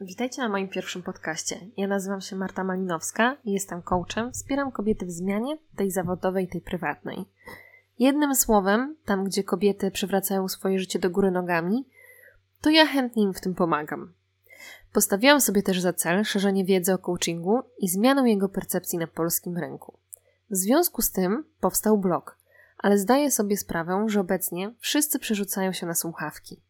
Witajcie na moim pierwszym podcaście. Ja nazywam się Marta Malinowska i jestem coachem. Wspieram kobiety w zmianie, tej zawodowej, tej prywatnej. Jednym słowem, tam gdzie kobiety przywracają swoje życie do góry nogami, to ja chętnie im w tym pomagam. Postawiłam sobie też za cel szerzenie wiedzy o coachingu i zmianę jego percepcji na polskim rynku. W związku z tym powstał blog, ale zdaję sobie sprawę, że obecnie wszyscy przerzucają się na słuchawki.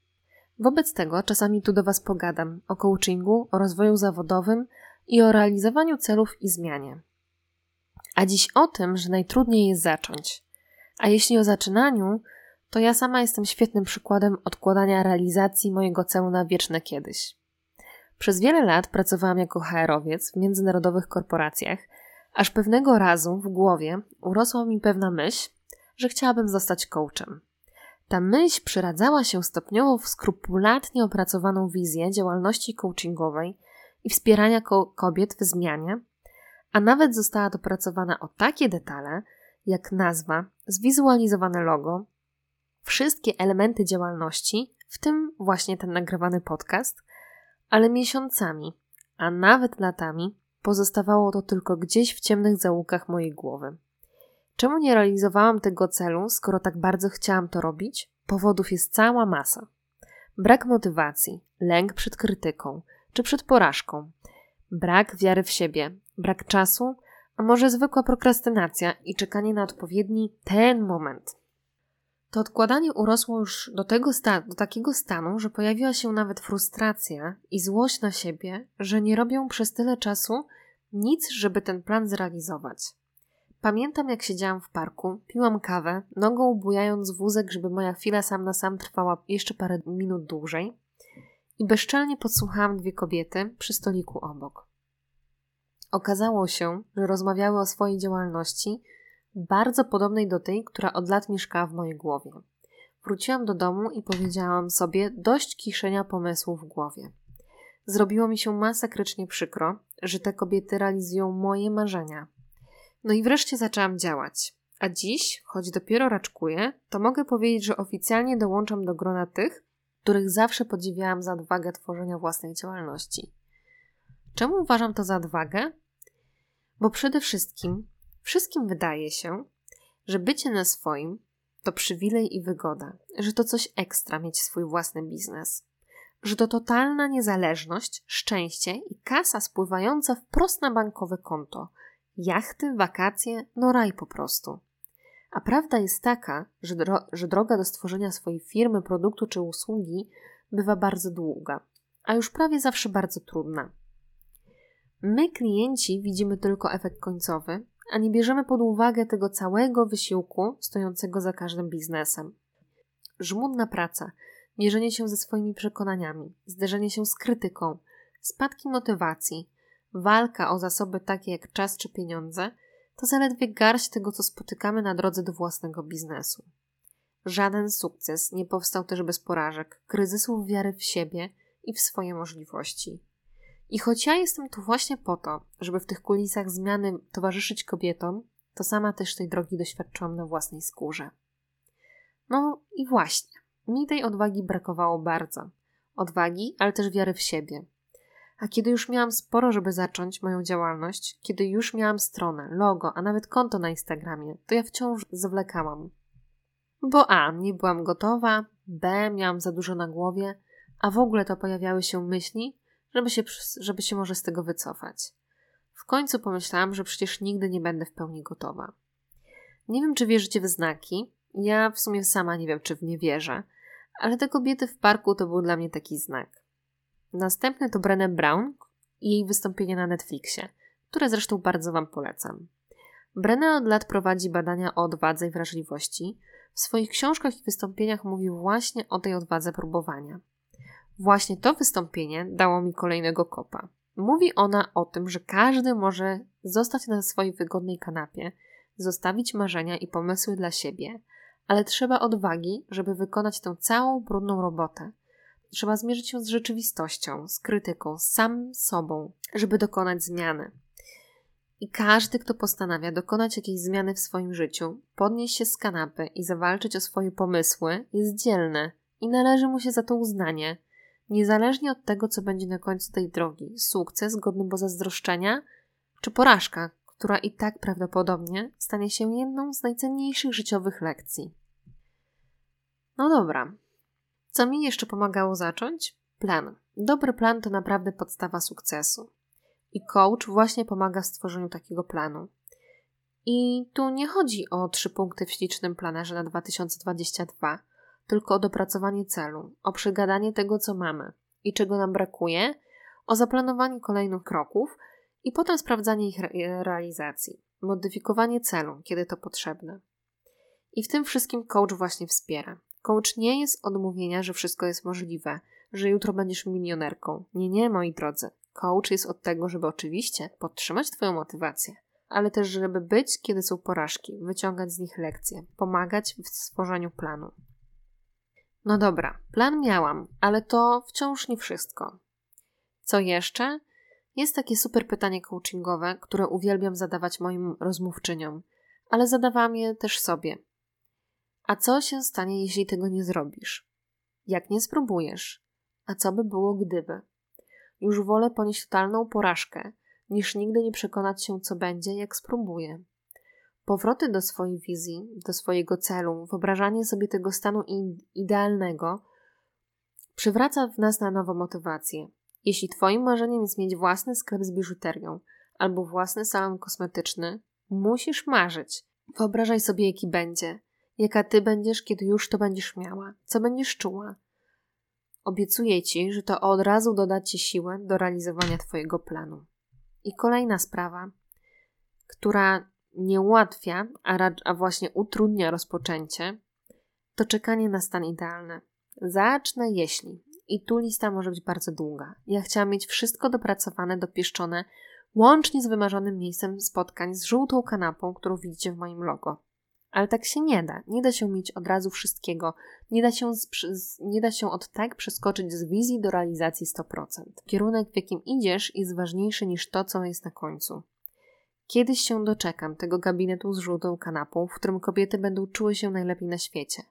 Wobec tego czasami tu do Was pogadam o coachingu, o rozwoju zawodowym i o realizowaniu celów i zmianie. A dziś o tym, że najtrudniej jest zacząć. A jeśli o zaczynaniu, to ja sama jestem świetnym przykładem odkładania realizacji mojego celu na wieczne kiedyś. Przez wiele lat pracowałam jako HR-owiec w międzynarodowych korporacjach, aż pewnego razu w głowie urosła mi pewna myśl, że chciałabym zostać coachem. Ta myśl przyradzała się stopniowo w skrupulatnie opracowaną wizję działalności coachingowej i wspierania ko kobiet w zmianie, a nawet została dopracowana o takie detale, jak nazwa, zwizualizowane logo, wszystkie elementy działalności, w tym właśnie ten nagrywany podcast, ale miesiącami, a nawet latami pozostawało to tylko gdzieś w ciemnych zaułkach mojej głowy. Czemu nie realizowałam tego celu, skoro tak bardzo chciałam to robić? Powodów jest cała masa. Brak motywacji, lęk przed krytyką czy przed porażką, brak wiary w siebie, brak czasu, a może zwykła prokrastynacja i czekanie na odpowiedni ten moment. To odkładanie urosło już do, tego sta- do takiego stanu, że pojawiła się nawet frustracja i złość na siebie, że nie robią przez tyle czasu nic, żeby ten plan zrealizować. Pamiętam, jak siedziałam w parku, piłam kawę, nogą bujając wózek, żeby moja chwila sam na sam trwała jeszcze parę minut dłużej i bezczelnie podsłuchałam dwie kobiety przy stoliku obok. Okazało się, że rozmawiały o swojej działalności, bardzo podobnej do tej, która od lat mieszkała w mojej głowie. Wróciłam do domu i powiedziałam sobie dość kiszenia pomysłów w głowie. Zrobiło mi się masakrycznie przykro, że te kobiety realizują moje marzenia, no i wreszcie zaczęłam działać. A dziś, choć dopiero raczkuję, to mogę powiedzieć, że oficjalnie dołączam do grona tych, których zawsze podziwiałam za odwagę tworzenia własnej działalności. Czemu uważam to za odwagę? Bo przede wszystkim wszystkim wydaje się, że bycie na swoim to przywilej i wygoda, że to coś ekstra mieć swój własny biznes, że to totalna niezależność, szczęście i kasa spływająca wprost na bankowe konto – Jachty, wakacje, no raj po prostu. A prawda jest taka, że, dro że droga do stworzenia swojej firmy, produktu czy usługi bywa bardzo długa, a już prawie zawsze bardzo trudna. My, klienci, widzimy tylko efekt końcowy, a nie bierzemy pod uwagę tego całego wysiłku stojącego za każdym biznesem. Żmudna praca, mierzenie się ze swoimi przekonaniami, zderzenie się z krytyką, spadki motywacji, walka o zasoby takie jak czas czy pieniądze, to zaledwie garść tego, co spotykamy na drodze do własnego biznesu. Żaden sukces nie powstał też bez porażek, kryzysów wiary w siebie i w swoje możliwości. I choć ja jestem tu właśnie po to, żeby w tych kulisach zmiany towarzyszyć kobietom, to sama też tej drogi doświadczyłam na własnej skórze. No i właśnie, mi tej odwagi brakowało bardzo. Odwagi, ale też wiary w siebie, a kiedy już miałam sporo, żeby zacząć moją działalność, kiedy już miałam stronę, logo, a nawet konto na Instagramie, to ja wciąż zwlekałam. Bo A. Nie byłam gotowa, B. Miałam za dużo na głowie, a w ogóle to pojawiały się myśli, żeby się, żeby się może z tego wycofać. W końcu pomyślałam, że przecież nigdy nie będę w pełni gotowa. Nie wiem, czy wierzycie w znaki. Ja w sumie sama nie wiem, czy w nie wierzę, ale te kobiety w parku to był dla mnie taki znak. Następny to Brené Brown i jej wystąpienie na Netflixie, które zresztą bardzo Wam polecam. Brené od lat prowadzi badania o odwadze i wrażliwości. W swoich książkach i wystąpieniach mówi właśnie o tej odwadze próbowania. Właśnie to wystąpienie dało mi kolejnego kopa. Mówi ona o tym, że każdy może zostać na swojej wygodnej kanapie, zostawić marzenia i pomysły dla siebie, ale trzeba odwagi, żeby wykonać tę całą brudną robotę, Trzeba zmierzyć się z rzeczywistością, z krytyką, z samym sobą, żeby dokonać zmiany. I każdy, kto postanawia dokonać jakiejś zmiany w swoim życiu, podnieść się z kanapy i zawalczyć o swoje pomysły, jest dzielny i należy mu się za to uznanie. Niezależnie od tego, co będzie na końcu tej drogi, sukces godny pozazdroszczenia, czy porażka, która i tak prawdopodobnie stanie się jedną z najcenniejszych życiowych lekcji. No dobra. Co mi jeszcze pomagało zacząć? Plan. Dobry plan to naprawdę podstawa sukcesu. I coach właśnie pomaga w stworzeniu takiego planu. I tu nie chodzi o trzy punkty w ślicznym planerze na 2022, tylko o dopracowanie celu, o przegadanie tego, co mamy i czego nam brakuje, o zaplanowanie kolejnych kroków i potem sprawdzanie ich re realizacji, modyfikowanie celu, kiedy to potrzebne. I w tym wszystkim coach właśnie wspiera. Coach nie jest od mówienia, że wszystko jest możliwe, że jutro będziesz milionerką. Nie, nie, moi drodzy. Coach jest od tego, żeby oczywiście podtrzymać Twoją motywację, ale też, żeby być, kiedy są porażki, wyciągać z nich lekcje, pomagać w stworzeniu planu. No dobra, plan miałam, ale to wciąż nie wszystko. Co jeszcze? Jest takie super pytanie coachingowe, które uwielbiam zadawać moim rozmówczyniom, ale zadawałam je też sobie. A co się stanie, jeśli tego nie zrobisz? Jak nie spróbujesz? A co by było gdyby? Już wolę ponieść totalną porażkę, niż nigdy nie przekonać się, co będzie, jak spróbuję. Powroty do swojej wizji, do swojego celu, wyobrażanie sobie tego stanu idealnego przywraca w nas na nowo motywację. Jeśli Twoim marzeniem jest mieć własny sklep z biżuterią albo własny salon kosmetyczny, musisz marzyć. Wyobrażaj sobie, jaki będzie, jaka Ty będziesz, kiedy już to będziesz miała, co będziesz czuła. Obiecuję Ci, że to od razu doda Ci siłę do realizowania Twojego planu. I kolejna sprawa, która nie ułatwia, a, a właśnie utrudnia rozpoczęcie, to czekanie na stan idealny. Zacznę jeśli. I tu lista może być bardzo długa. Ja chciałam mieć wszystko dopracowane, dopieszczone, łącznie z wymarzonym miejscem spotkań z żółtą kanapą, którą widzicie w moim logo. Ale tak się nie da. Nie da się mieć od razu wszystkiego. Nie da się, z, nie da się od tak przeskoczyć z wizji do realizacji 100%. Kierunek, w jakim idziesz, jest ważniejszy niż to, co jest na końcu. Kiedyś się doczekam tego gabinetu z żółtą kanapą, w którym kobiety będą czuły się najlepiej na świecie.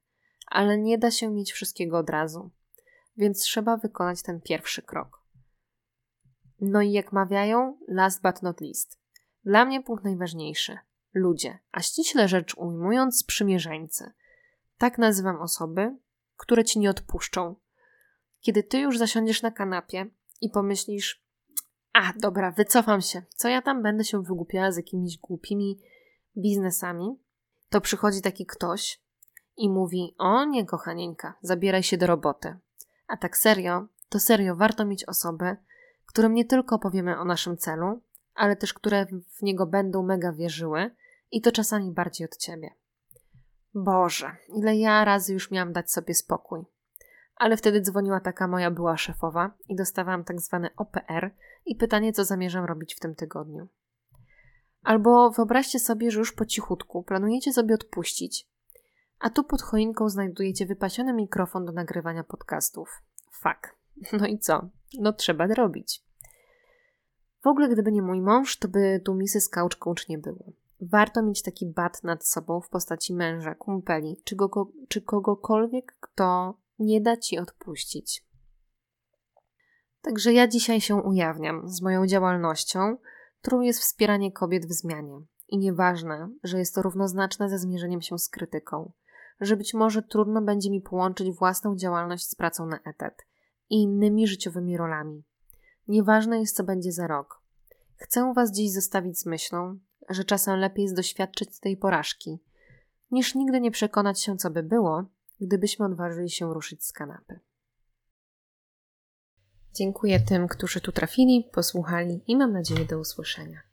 Ale nie da się mieć wszystkiego od razu. Więc trzeba wykonać ten pierwszy krok. No i jak mawiają, last but not least. Dla mnie punkt najważniejszy ludzie, a ściśle rzecz ujmując, sprzymierzeńcy. Tak nazywam osoby, które ci nie odpuszczą. Kiedy ty już zasiądziesz na kanapie i pomyślisz, a dobra, wycofam się, co ja tam będę się wygłupiała z jakimiś głupimi biznesami, to przychodzi taki ktoś i mówi: O nie, kochanieńka, zabieraj się do roboty. A tak serio, to serio warto mieć osoby, którym nie tylko powiemy o naszym celu, ale też które w niego będą mega wierzyły i to czasami bardziej od ciebie. Boże, ile ja razy już miałam dać sobie spokój. Ale wtedy dzwoniła taka moja była szefowa i dostawałam tak zwane OPR i pytanie, co zamierzam robić w tym tygodniu. Albo wyobraźcie sobie, że już po cichutku planujecie sobie odpuścić, a tu pod choinką znajdujecie wypasiony mikrofon do nagrywania podcastów. Fak. No i co? No trzeba robić. W ogóle, gdyby nie mój mąż, to by tu Mrs. Couch Coach nie było. Warto mieć taki bat nad sobą w postaci męża, kumpeli, czy, go, czy kogokolwiek, kto nie da ci odpuścić. Także ja dzisiaj się ujawniam z moją działalnością, którą jest wspieranie kobiet w zmianie. I nieważne, że jest to równoznaczne ze zmierzeniem się z krytyką, że być może trudno będzie mi połączyć własną działalność z pracą na etat i innymi życiowymi rolami. Nieważne jest, co będzie za rok. Chcę Was dziś zostawić z myślą, że czasem lepiej jest doświadczyć tej porażki, niż nigdy nie przekonać się, co by było, gdybyśmy odważyli się ruszyć z kanapy. Dziękuję tym, którzy tu trafili, posłuchali i mam nadzieję do usłyszenia.